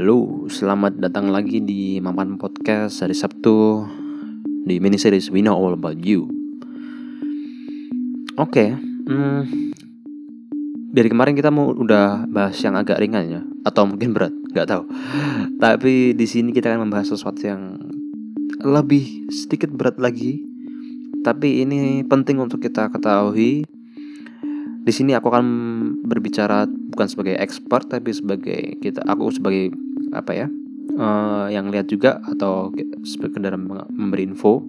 Halo, selamat datang lagi di Maman Podcast hari Sabtu di mini series We Know All About You. Oke, hmm, dari kemarin kita mau udah bahas yang agak ringan ya, atau mungkin berat, nggak tahu. Tapi di sini kita akan membahas sesuatu yang lebih sedikit berat lagi. Tapi ini penting untuk kita ketahui. Di sini aku akan berbicara bukan sebagai expert tapi sebagai kita aku sebagai apa ya uh, yang lihat juga atau sekedar memberi info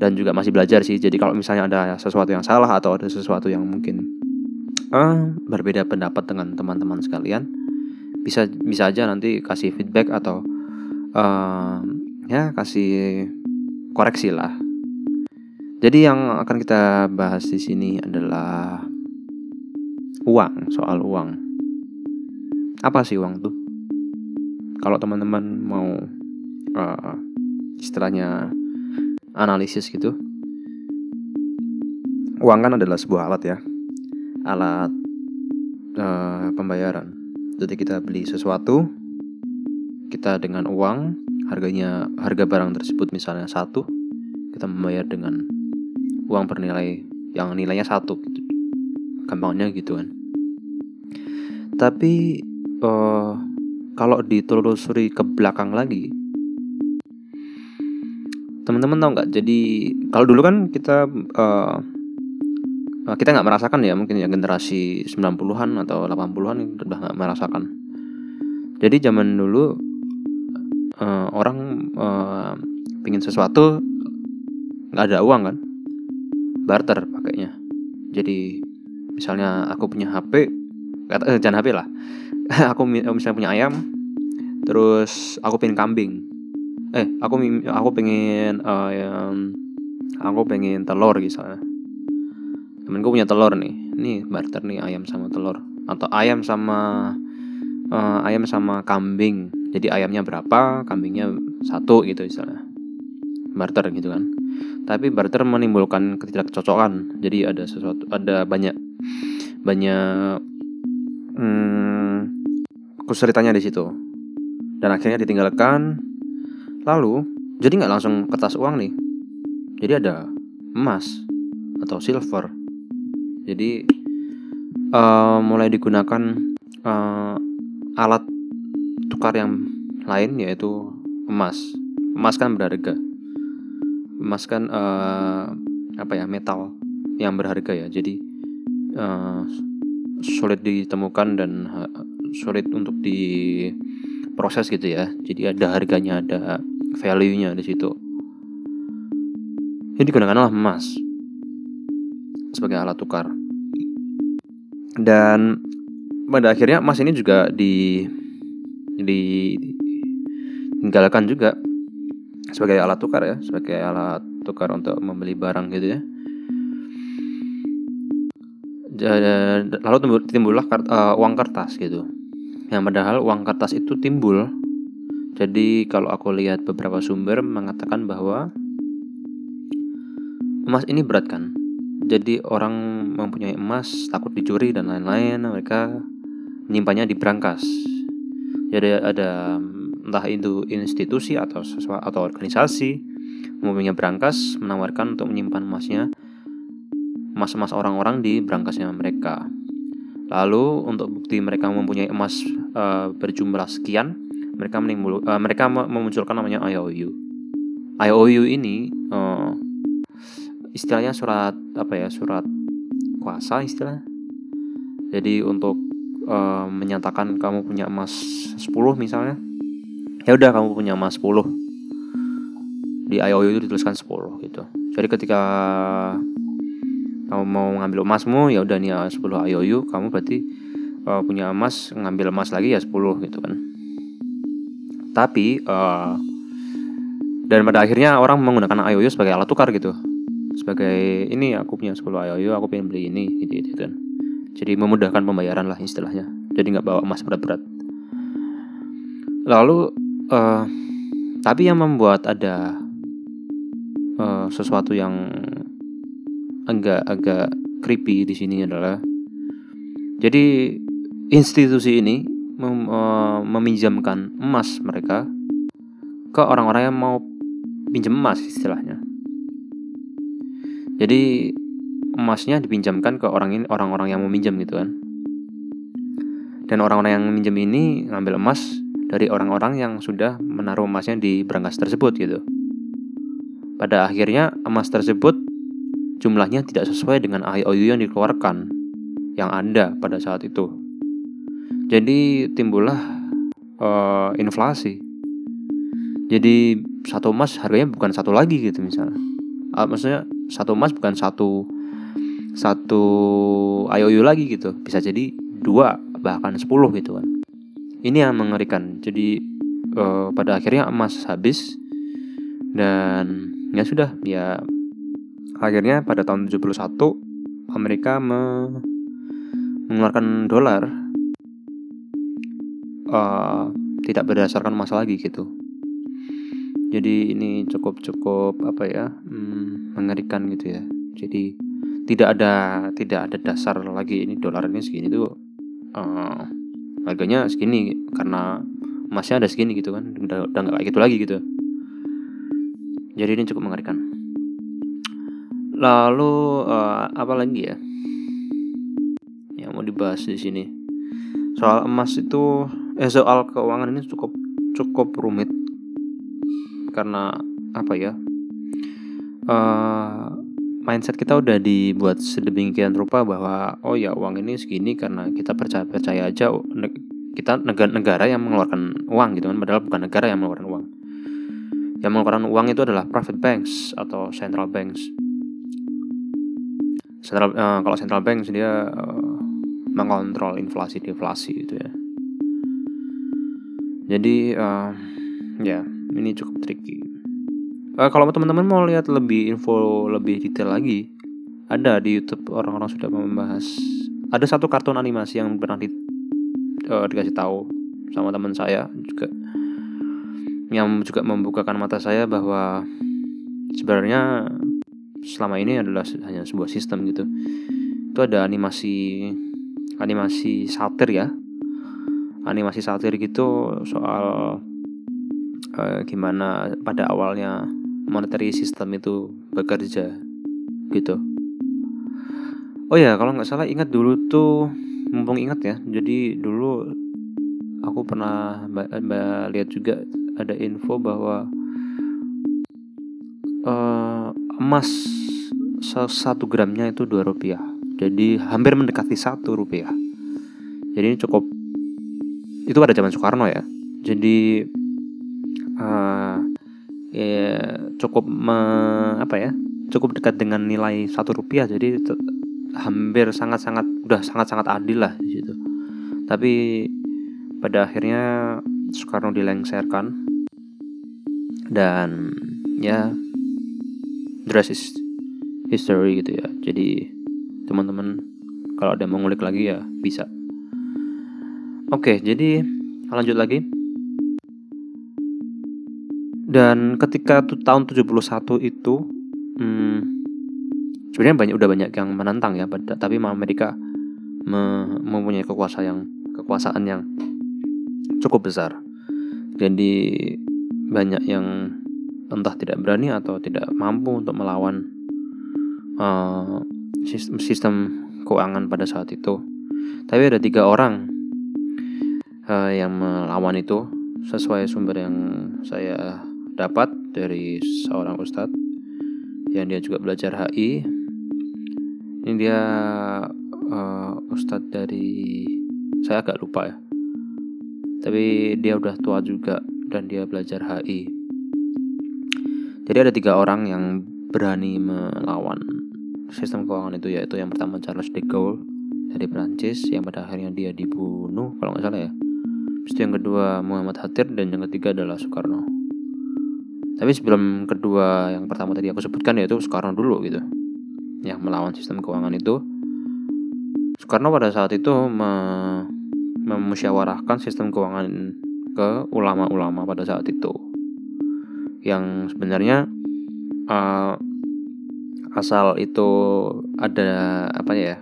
dan juga masih belajar sih jadi kalau misalnya ada sesuatu yang salah atau ada sesuatu yang mungkin uh, berbeda pendapat dengan teman-teman sekalian bisa bisa aja nanti kasih feedback atau uh, ya kasih koreksi lah jadi yang akan kita bahas di sini adalah uang, soal uang. Apa sih uang tuh? Kalau teman-teman mau uh, istilahnya analisis gitu, uang kan adalah sebuah alat ya, alat uh, pembayaran. Jadi kita beli sesuatu, kita dengan uang, harganya harga barang tersebut misalnya satu, kita membayar dengan uang bernilai yang nilainya satu gitu. Gampangnya gitu kan. Tapi uh, kalau ditelusuri ke belakang lagi. Teman-teman tahu nggak? Jadi kalau dulu kan kita uh, kita nggak merasakan ya mungkin ya generasi 90-an atau 80-an udah nggak merasakan. Jadi zaman dulu uh, orang uh, pingin sesuatu nggak ada uang kan? Barter pakainya. Jadi misalnya aku punya HP eh, jangan HP lah aku misalnya punya ayam terus aku pengen kambing. Eh aku aku pengen uh, yang, aku pengen telur misalnya temenku punya telur nih. Nih barter nih ayam sama telur. Atau ayam sama uh, ayam sama kambing. Jadi ayamnya berapa kambingnya satu gitu misalnya. Barter gitu kan. Tapi barter menimbulkan ketidakcocokan. Jadi ada sesuatu ada banyak banyak kesulitannya di situ. Dan akhirnya ditinggalkan. Lalu jadi nggak langsung kertas uang nih. Jadi ada emas atau silver. Jadi uh, mulai digunakan uh, alat tukar yang lain yaitu emas. Emas kan berharga. Emas kan uh, apa ya metal yang berharga ya. Jadi uh, sulit ditemukan dan sulit untuk diproses gitu ya. Jadi ada harganya, ada value-nya di situ. Ini digunakanlah emas sebagai alat tukar. Dan pada akhirnya emas ini juga di ditinggalkan juga sebagai alat tukar ya, sebagai alat tukar untuk membeli barang gitu ya lalu timbullah uh, uang kertas gitu yang padahal uang kertas itu timbul. Jadi kalau aku lihat beberapa sumber mengatakan bahwa emas ini berat kan? Jadi orang mempunyai emas takut dicuri dan lain-lain mereka menyimpannya di brankas jadi ada entah itu institusi atau sesuatu atau organisasi mempunyai brankas menawarkan untuk menyimpan emasnya emas-emas orang-orang di berangkasnya mereka. Lalu untuk bukti mereka mempunyai emas uh, berjumlah sekian, mereka menimbul, uh, mereka memunculkan namanya IOU. IOU ini uh, istilahnya surat apa ya surat kuasa istilah. Jadi untuk uh, menyatakan kamu punya emas 10 misalnya, ya udah kamu punya emas 10 di IOU itu dituliskan 10 gitu. Jadi ketika kamu mau ngambil emasmu ya udah nih ya 10 IOU kamu berarti uh, punya emas ngambil emas lagi ya 10 gitu kan. Tapi uh, dan pada akhirnya orang menggunakan IOU sebagai alat tukar gitu. Sebagai ini aku punya 10 IOU aku pengen beli ini gitu, gitu kan. Jadi memudahkan pembayaran lah istilahnya. Jadi nggak bawa emas berat-berat. Lalu uh, tapi yang membuat ada uh, sesuatu yang agak-agak creepy di sini adalah jadi institusi ini mem, uh, meminjamkan emas mereka ke orang-orang yang mau pinjam emas istilahnya. Jadi emasnya dipinjamkan ke orang ini orang-orang yang mau minjam gitu kan. Dan orang-orang yang minjam ini ngambil emas dari orang-orang yang sudah menaruh emasnya di berangkas tersebut gitu. Pada akhirnya emas tersebut jumlahnya tidak sesuai dengan IOU yang dikeluarkan yang ada pada saat itu. Jadi timbullah uh, inflasi. Jadi satu emas harganya bukan satu lagi gitu misalnya. Uh, maksudnya satu emas bukan satu satu IOU lagi gitu. Bisa jadi dua bahkan sepuluh gitu kan. Ini yang mengerikan. Jadi uh, pada akhirnya emas habis dan ya sudah ya akhirnya pada tahun 71 Amerika me mengeluarkan dolar uh, tidak berdasarkan masa lagi gitu. Jadi ini cukup cukup apa ya hmm, mengerikan gitu ya. Jadi tidak ada tidak ada dasar lagi ini dolar ini segini tuh uh, harganya segini karena emasnya ada segini gitu kan udah udah nggak kayak gitu lagi gitu. Jadi ini cukup mengerikan lalu uh, apa lagi ya? Yang mau dibahas di sini. Soal emas itu eh soal keuangan ini cukup cukup rumit. Karena apa ya? Uh, mindset kita udah dibuat sedemikian rupa bahwa oh ya uang ini segini karena kita percaya percaya aja kita negara negara yang mengeluarkan uang gitu kan. Padahal bukan negara yang mengeluarkan uang. Yang mengeluarkan uang itu adalah private banks atau central banks central uh, kalau central banks dia uh, mengontrol inflasi deflasi gitu ya. Jadi uh, ya ini cukup tricky. Uh, kalau teman-teman mau lihat lebih info lebih detail lagi ada di YouTube orang-orang sudah membahas. Ada satu kartun animasi yang pernah di, uh, dikasih tahu sama teman saya juga yang juga membukakan mata saya bahwa sebenarnya selama ini adalah hanya sebuah sistem gitu. Itu ada animasi animasi satir ya. Animasi satir gitu soal uh, gimana pada awalnya monetary system itu bekerja gitu. Oh ya kalau nggak salah ingat dulu tuh mumpung ingat ya. Jadi dulu aku pernah lihat juga ada info bahwa uh, emas satu gramnya itu dua rupiah. Jadi hampir mendekati satu rupiah. Jadi ini cukup itu pada zaman Soekarno ya. Jadi uh, ya cukup me, apa ya cukup dekat dengan nilai satu rupiah. Jadi hampir sangat-sangat udah sangat-sangat adil lah di situ. Tapi pada akhirnya Soekarno dilengserkan. Dan ya dress is history gitu ya. Jadi teman-teman kalau ada mau ngulik lagi ya bisa. Oke jadi lanjut lagi. Dan ketika tahun 71 itu hmm, sebenarnya banyak udah banyak yang menentang ya tapi Amerika me, mempunyai kekuasaan yang kekuasaan yang cukup besar. Jadi banyak yang entah tidak berani atau tidak mampu untuk melawan uh, sistem, sistem keuangan pada saat itu. Tapi ada tiga orang uh, yang melawan itu sesuai sumber yang saya dapat dari seorang ustadz yang dia juga belajar HI. Ini dia uh, ustadz dari saya agak lupa ya. Tapi dia udah tua juga dan dia belajar HI. Jadi ada tiga orang yang berani melawan sistem keuangan itu yaitu yang pertama Charles de Gaulle dari Prancis yang pada akhirnya dia dibunuh kalau nggak salah ya. Terus yang kedua Muhammad Hatir dan yang ketiga adalah Soekarno. Tapi sebelum kedua yang pertama tadi aku sebutkan yaitu Soekarno dulu gitu. Yang melawan sistem keuangan itu. Soekarno pada saat itu me memusyawarahkan sistem keuangan ke ulama-ulama pada saat itu. Yang sebenarnya uh, asal itu ada apa ya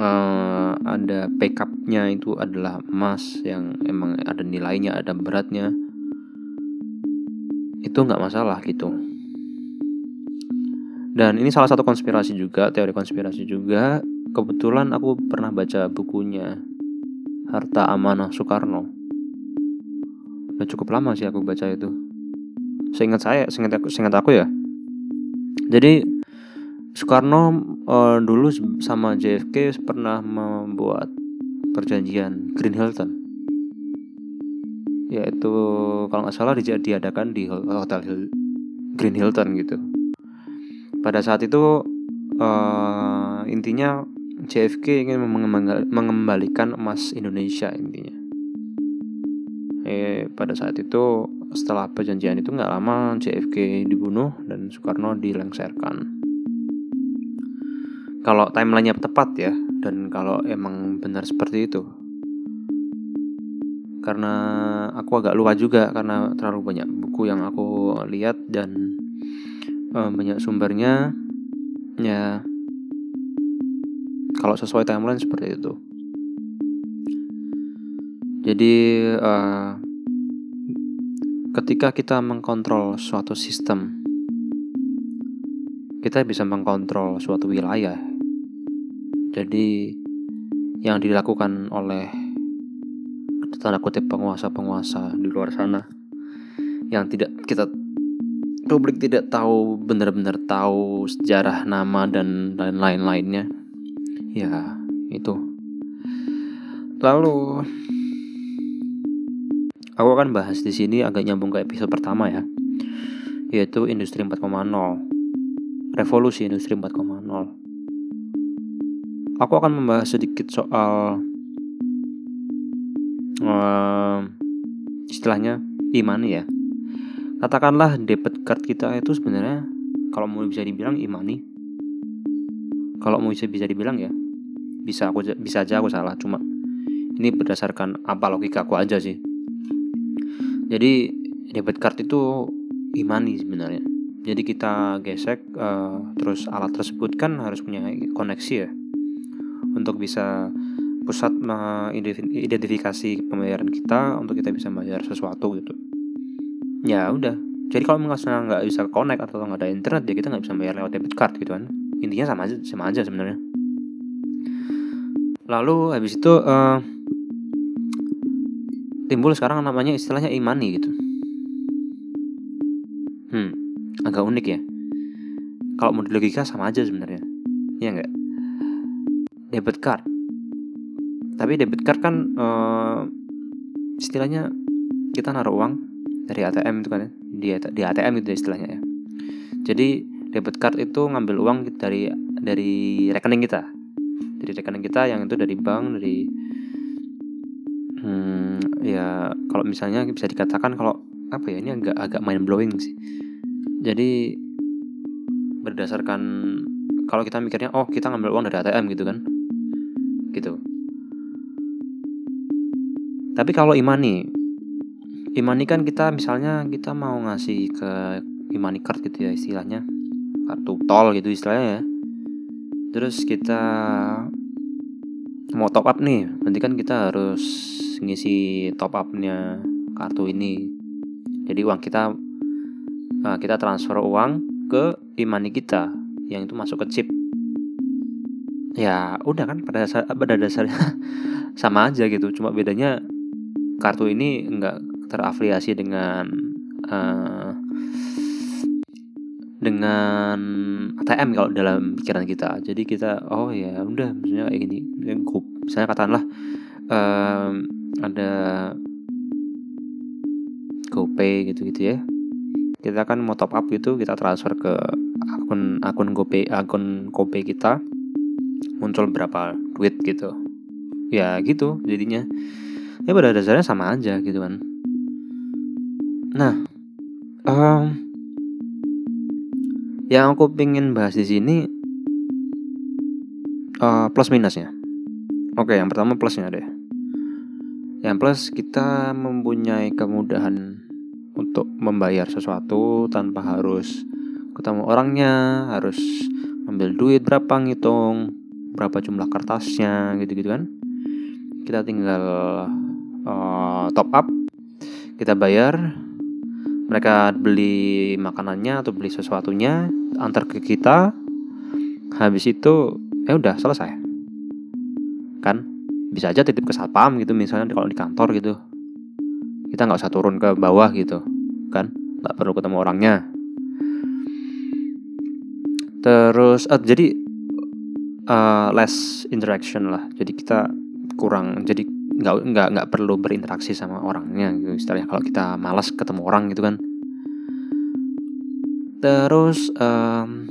uh, ada backupnya itu adalah emas yang emang ada nilainya ada beratnya. Itu nggak masalah gitu. Dan ini salah satu konspirasi juga teori konspirasi juga. Kebetulan aku pernah baca bukunya Harta Amanah Soekarno. Udah cukup lama sih aku baca itu seingat saya seingat aku seingat aku ya. Jadi Soekarno uh, dulu sama JFK pernah membuat perjanjian Green Hilton. Yaitu kalau nggak salah diadakan di hotel Hill, Green Hilton gitu. Pada saat itu uh, intinya JFK ingin mengembalikan emas Indonesia intinya. Eh pada saat itu setelah perjanjian itu nggak lama JFK dibunuh dan Soekarno dilengserkan kalau timelinenya tepat ya dan kalau emang benar seperti itu. Karena aku agak lupa juga karena terlalu banyak buku yang aku lihat dan uh, banyak sumbernya ya kalau sesuai timeline seperti itu. Jadi uh, ketika kita mengkontrol suatu sistem kita bisa mengkontrol suatu wilayah. Jadi yang dilakukan oleh tanda kutip penguasa-penguasa di luar sana yang tidak kita publik tidak tahu benar-benar tahu sejarah nama dan dan lain-lainnya ya itu. Lalu aku akan bahas di sini agak nyambung ke episode pertama ya yaitu industri 4.0 revolusi industri 4.0 aku akan membahas sedikit soal uh, istilahnya imani ya. Katakanlah debit card kita itu sebenarnya kalau mau bisa dibilang imani. Kalau mau bisa bisa dibilang ya bisa aku bisa aja aku salah cuma ini berdasarkan apa logika aku aja sih. Jadi debit card itu imani sebenarnya. Jadi kita gesek uh, terus alat tersebut kan harus punya koneksi ya. Untuk bisa pusat mengidentifikasi pembayaran kita untuk kita bisa bayar sesuatu gitu. Ya udah. Jadi kalau misalnya nggak bisa connect atau nggak ada internet ya kita nggak bisa bayar lewat debit card gitu kan. Intinya sama aja sama aja sebenarnya. Lalu habis itu uh, timbul sekarang namanya istilahnya imani gitu. Hmm agak unik ya. Kalau mau logika sama aja sebenarnya. Ya enggak debit card. Tapi debit card kan uh, istilahnya kita naruh uang dari ATM itu kan ya. Di, di ATM itu istilahnya ya. Jadi debit card itu ngambil uang dari dari rekening kita. Dari rekening kita yang itu dari bank dari hmm, ya kalau misalnya bisa dikatakan kalau apa ya ini agak agak mind blowing sih jadi berdasarkan kalau kita mikirnya oh kita ngambil uang dari ATM gitu kan gitu. Tapi kalau imani, imani kan kita misalnya kita mau ngasih ke imani card gitu ya istilahnya, kartu tol gitu istilahnya ya. Terus kita mau top up nih, nanti kan kita harus ngisi top upnya kartu ini. Jadi uang kita eh, kita transfer uang ke imani kita yang itu masuk ke chip. Ya udah kan pada dasar pada dasarnya sama aja gitu. Cuma bedanya kartu ini enggak terafiliasi dengan uh, dengan ATM kalau dalam pikiran kita. Jadi kita oh ya udah misalnya kayak gini. Misalnya katakanlah um, ada GoPay gitu gitu ya. Kita kan mau top up gitu kita transfer ke akun akun GoPay akun GoPay kita. Muncul berapa duit gitu. Ya gitu jadinya. Ya pada dasarnya sama aja gitu kan. Nah um, yang aku pengen bahas di sini uh, plus minusnya. Oke yang pertama plusnya deh. Yang plus kita mempunyai kemudahan untuk membayar sesuatu tanpa harus ketemu orangnya harus ambil duit berapa ngitung berapa jumlah kertasnya gitu-gitu kan. Kita tinggal uh, top up kita bayar mereka beli makanannya atau beli sesuatunya antar ke kita. Habis itu ya udah selesai. Kan? Bisa aja titip ke satpam gitu misalnya kalau di kantor gitu. Kita nggak usah turun ke bawah gitu kan? Nggak perlu ketemu orangnya. Terus uh, jadi uh, less interaction lah. Jadi kita kurang jadi nggak nggak nggak perlu berinteraksi sama orangnya gitu. Istilahnya kalau kita malas ketemu orang gitu kan. Terus um,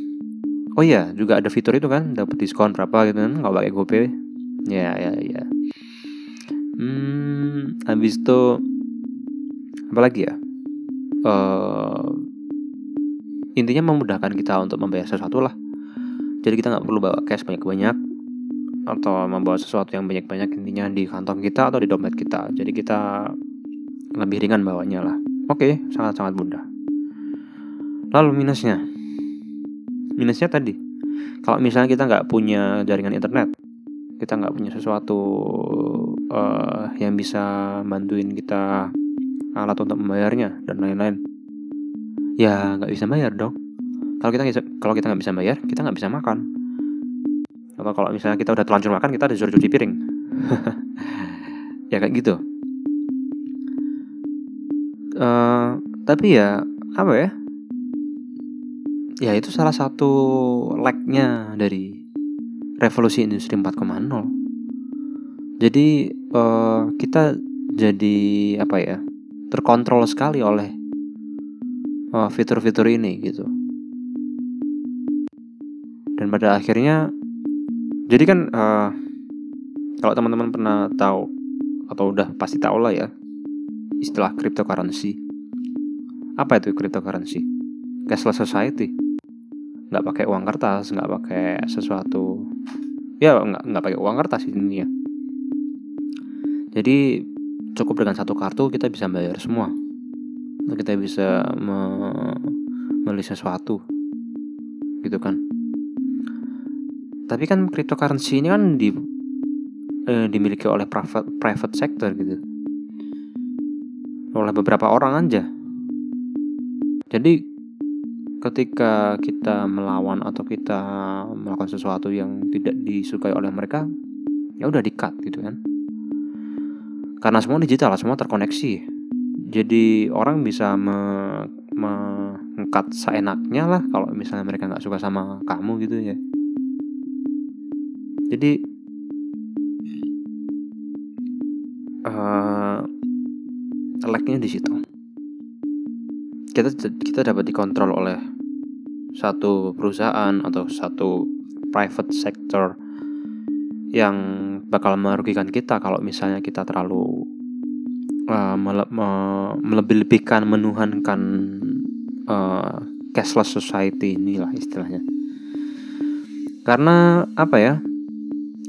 oh iya juga ada fitur itu kan dapat diskon berapa gitu kan nggak pakai GoPay. Ya ya ya. Hmm habis itu apa lagi ya? Uh, intinya memudahkan kita untuk membayar sesuatu lah. Jadi kita nggak perlu bawa cash banyak-banyak atau membawa sesuatu yang banyak-banyak intinya di kantong kita atau di dompet kita. Jadi kita lebih ringan bawanya lah. Oke sangat-sangat mudah. Lalu minusnya. Minusnya tadi. Kalau misalnya kita nggak punya jaringan internet kita nggak punya sesuatu uh, yang bisa bantuin kita alat untuk membayarnya dan lain-lain ya nggak bisa bayar dong. Kalau kita kalau kita nggak bisa bayar kita nggak bisa makan atau kalau misalnya kita udah terlanjur makan kita disuruh cuci piring. Ya kayak gitu. Uh, tapi ya apa ya? Ya itu salah satu lagnya dari revolusi industri 4.0 jadi uh, kita jadi apa ya terkontrol sekali oleh uh, fitur-fitur ini gitu. Dan pada akhirnya jadi kan uh, kalau teman-teman pernah tahu atau udah pasti tahu lah ya istilah cryptocurrency. Apa itu cryptocurrency? Cashless society. Nggak pakai uang kertas nggak pakai sesuatu. Ya nggak nggak pakai uang kertas ini ya. Jadi cukup dengan satu kartu kita bisa bayar semua. Kita bisa me membeli sesuatu. Gitu kan tapi kan cryptocurrency ini kan di eh, dimiliki oleh private private sector gitu. Oleh beberapa orang aja. Jadi ketika kita melawan atau kita melakukan sesuatu yang tidak disukai oleh mereka ya udah di cut gitu kan. Karena semua digital semua terkoneksi. Jadi orang bisa me, mengkat seenaknya lah kalau misalnya mereka nggak suka sama kamu gitu ya jadi uh, lagnya di situ. Kita kita dapat dikontrol oleh satu perusahaan atau satu private sector yang bakal merugikan kita kalau misalnya kita terlalu uh, mele me melebih-lebihkan menuhankan uh, cashless society inilah istilahnya. Karena apa ya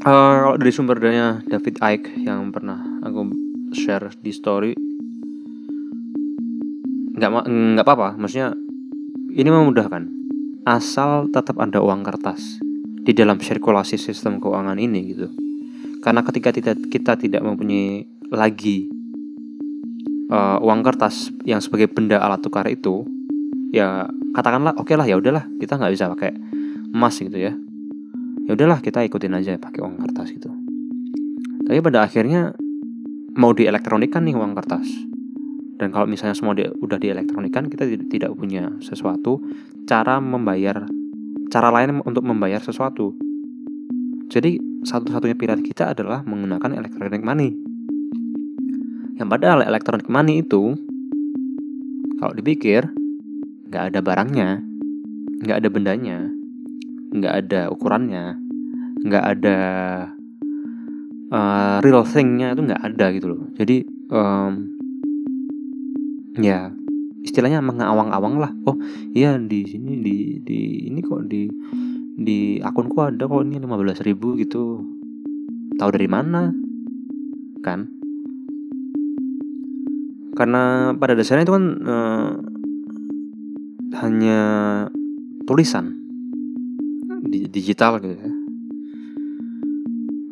uh, dari sumber daya David Icke yang pernah aku share di story nggak nggak apa-apa maksudnya ini memudahkan asal tetap ada uang kertas di dalam sirkulasi sistem keuangan ini gitu. Karena ketika kita, kita tidak mempunyai lagi uh, uang kertas yang sebagai benda alat tukar itu, ya katakanlah oke okay lah ya udahlah kita nggak bisa pakai emas gitu ya. Ya udahlah kita ikutin aja pakai uang kertas gitu. Tapi pada akhirnya mau dielektronikan nih uang kertas. Dan kalau misalnya semua di, udah dielektronikan, kita tidak punya sesuatu cara membayar cara lain untuk membayar sesuatu. Jadi satu-satunya pilihan kita adalah menggunakan electronic money. Yang padahal electronic money itu kalau dipikir nggak ada barangnya, nggak ada bendanya, nggak ada ukurannya, nggak ada uh, real thingnya itu nggak ada gitu loh. Jadi um, ya istilahnya mengawang-awang lah. Oh iya di sini di di ini kok di di akunku ada kok ini lima belas ribu gitu. Tahu dari mana? Kan? Karena pada dasarnya itu kan uh, hanya tulisan di digital gitu ya.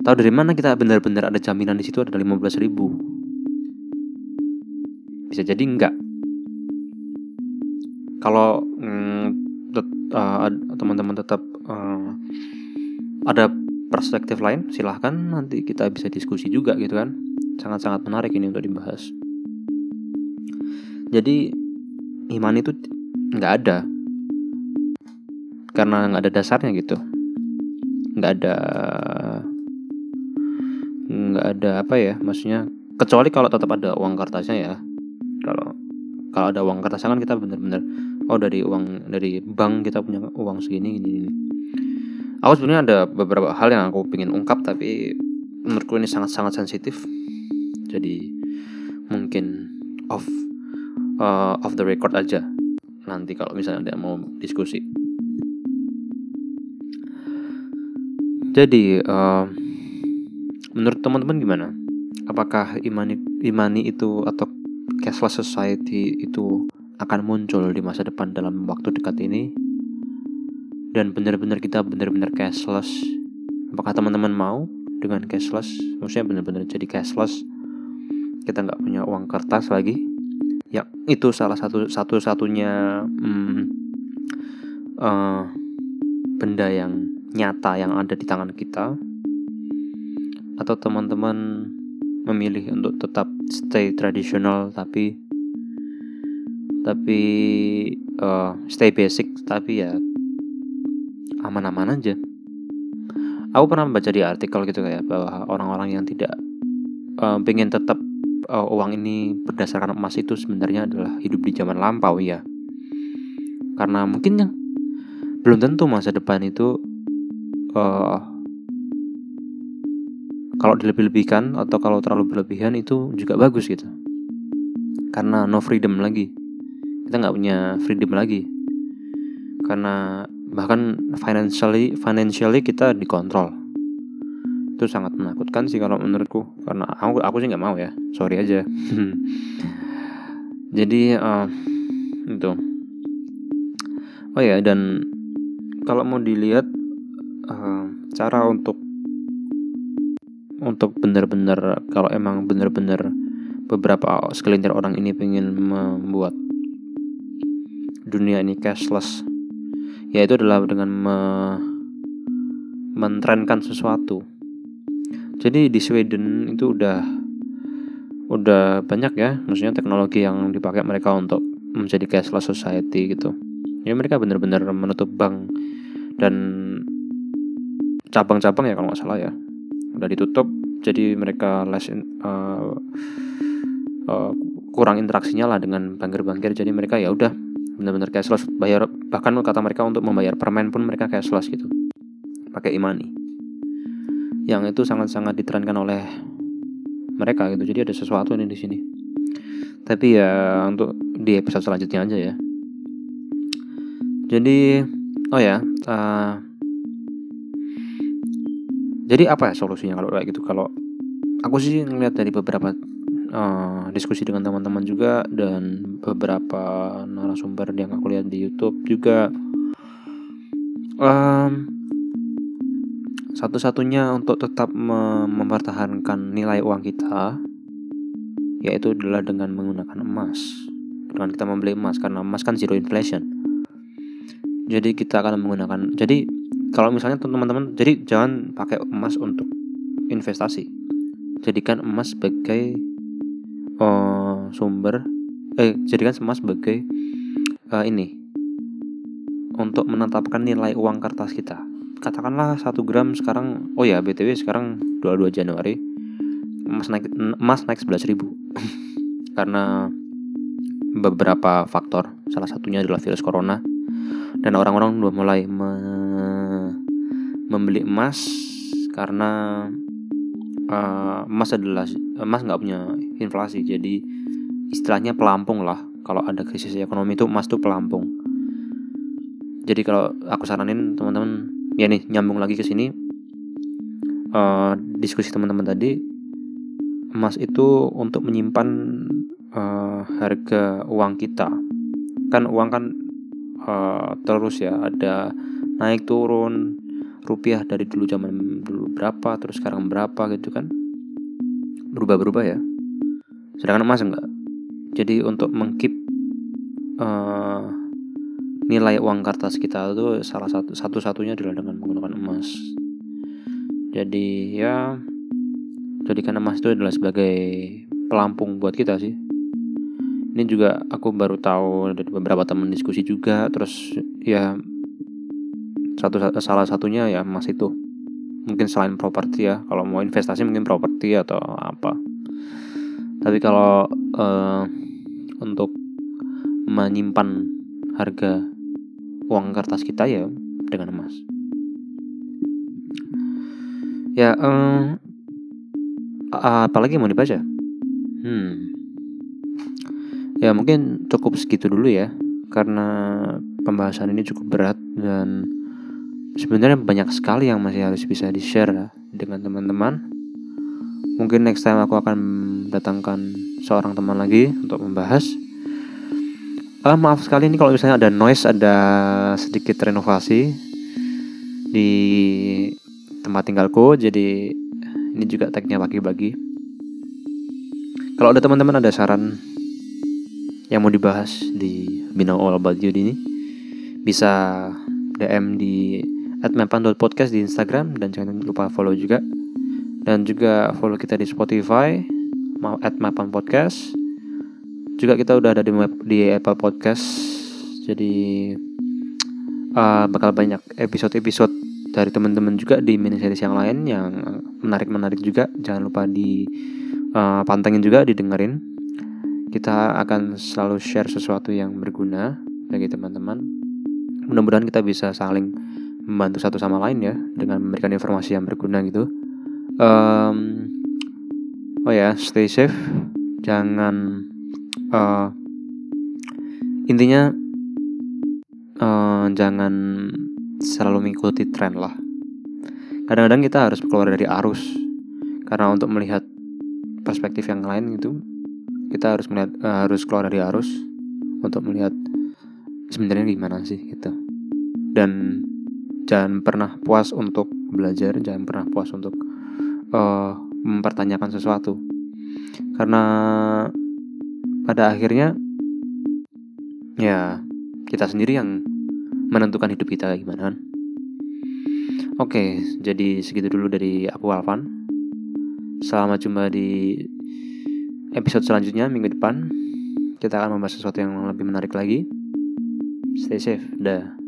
Tahu dari mana kita benar-benar ada jaminan di situ? Ada 15 ribu. Bisa jadi enggak? Kalau mm, uh, teman-teman tetap uh, ada perspektif lain silahkan nanti kita bisa diskusi juga gitu kan. Sangat-sangat menarik ini untuk dibahas. Jadi iman itu nggak ada karena nggak ada dasarnya gitu. Nggak ada nggak ada apa ya maksudnya kecuali kalau tetap ada uang kertasnya ya. Kalau kalau ada uang kertasnya kan kita bener-bener oh dari uang dari bank kita punya uang segini gini, gini. aku sebenarnya ada beberapa hal yang aku ingin ungkap tapi menurutku ini sangat-sangat sensitif. Jadi mungkin off uh, off the record aja. Nanti kalau misalnya ada mau diskusi jadi uh, menurut teman-teman gimana? Apakah imani imani itu atau cashless society itu akan muncul di masa depan dalam waktu dekat ini? Dan benar-benar kita benar-benar cashless? Apakah teman-teman mau dengan cashless? Maksudnya benar-benar jadi cashless? Kita nggak punya uang kertas lagi? Ya itu salah satu satu satunya hmm, uh, benda yang nyata yang ada di tangan kita atau teman-teman memilih untuk tetap stay tradisional tapi tapi uh, stay basic tapi ya aman-aman aja. Aku pernah baca di artikel gitu kayak bahwa orang-orang yang tidak uh, pengen tetap uh, uang ini berdasarkan emas itu sebenarnya adalah hidup di zaman lampau ya karena mungkin ya belum tentu masa depan itu uh, kalau dilebih-lebihkan atau kalau terlalu berlebihan itu juga bagus gitu. Karena no freedom lagi. Kita nggak punya freedom lagi. Karena bahkan financially financially kita dikontrol. Itu sangat menakutkan sih kalau menurutku. Karena aku aku sih nggak mau ya. Sorry aja. Jadi uh, itu. Oh ya dan kalau mau dilihat uh, cara untuk untuk benar-benar kalau emang benar-benar beberapa segelintir orang ini pengen membuat dunia ini cashless yaitu adalah dengan me mentrenkan sesuatu. Jadi di Sweden itu udah udah banyak ya maksudnya teknologi yang dipakai mereka untuk menjadi cashless society gitu. Ya mereka benar-benar menutup bank dan cabang-cabang ya kalau nggak salah ya. Udah ditutup jadi mereka less in, uh, uh, kurang interaksinya lah dengan bangkir-bangkir. Jadi mereka ya udah benar-benar cashless. Bayar bahkan kata mereka untuk membayar permen pun mereka cashless gitu. Pakai imani yang itu sangat-sangat ditrenkan oleh mereka gitu. Jadi ada sesuatu ini di sini. Tapi ya untuk di episode selanjutnya aja ya. Jadi oh ya uh, jadi apa ya solusinya kalau kayak gitu? Kalau aku sih ngeliat dari beberapa uh, diskusi dengan teman-teman juga dan beberapa narasumber yang aku lihat di YouTube juga um, satu-satunya untuk tetap mem mempertahankan nilai uang kita yaitu adalah dengan menggunakan emas. Dengan kita membeli emas karena emas kan zero inflation. Jadi kita akan menggunakan jadi kalau misalnya teman-teman jadi jangan pakai emas untuk investasi. Jadikan emas sebagai uh, sumber eh jadikan emas sebagai uh, ini untuk menetapkan nilai uang kertas kita. Katakanlah satu gram sekarang oh ya btw sekarang 22 Januari emas naik emas naik 11 ribu. Karena beberapa faktor salah satunya adalah virus corona dan orang-orang udah mulai membeli emas karena uh, emas adalah emas nggak punya inflasi. Jadi istilahnya pelampung lah. Kalau ada krisis ekonomi itu emas tuh pelampung. Jadi kalau aku saranin teman-teman ya nih nyambung lagi ke sini. Uh, diskusi teman-teman tadi emas itu untuk menyimpan uh, harga uang kita. Kan uang kan uh, terus ya ada naik turun rupiah dari dulu zaman dulu berapa terus sekarang berapa gitu kan. Berubah-berubah ya. Sedangkan emas enggak. Jadi untuk mengkeep uh, nilai uang kertas kita itu salah satu satu-satunya adalah dengan menggunakan emas. Jadi ya jadikan emas itu adalah sebagai pelampung buat kita sih. Ini juga aku baru tahu dari beberapa teman diskusi juga terus ya satu salah satunya ya emas itu. Mungkin selain properti ya kalau mau investasi mungkin properti atau apa. Tapi kalau uh, untuk menyimpan harga uang kertas kita ya dengan emas. Ya um, apalagi mau dibaca? Hmm. Ya mungkin cukup segitu dulu ya karena pembahasan ini cukup berat dan sebenarnya banyak sekali yang masih harus bisa di share dengan teman-teman. Mungkin next time aku akan datangkan seorang teman lagi untuk membahas. Uh, maaf sekali ini kalau misalnya ada noise ada sedikit renovasi di tempat tinggalku. Jadi ini juga tagnya bagi-bagi. Kalau ada teman-teman ada saran yang mau dibahas di Bina All About You ini bisa DM di @mapan.podcast di Instagram dan jangan lupa follow juga. Dan juga follow kita di Spotify at Mapan Podcast. Juga kita udah ada di di Apple Podcast. Jadi uh, bakal banyak episode-episode dari teman-teman juga di mini series yang lain yang menarik-menarik juga. Jangan lupa di uh, pantengin juga didengerin. Kita akan selalu share sesuatu yang berguna bagi teman-teman. Mudah-mudahan kita bisa saling membantu satu sama lain ya dengan memberikan informasi yang berguna gitu. Um, oh ya stay safe. Jangan uh, intinya uh, jangan selalu mengikuti tren lah. Kadang-kadang kita harus keluar dari arus. Karena untuk melihat perspektif yang lain itu kita harus melihat uh, harus keluar dari arus untuk melihat sebenarnya gimana sih gitu. Dan jangan pernah puas untuk belajar jangan pernah puas untuk uh, mempertanyakan sesuatu. Karena pada akhirnya ya kita sendiri yang menentukan hidup kita gimana kan? Oke jadi segitu dulu dari aku Alvan. Selamat jumpa di episode selanjutnya minggu depan. Kita akan membahas sesuatu yang lebih menarik lagi. Stay safe dah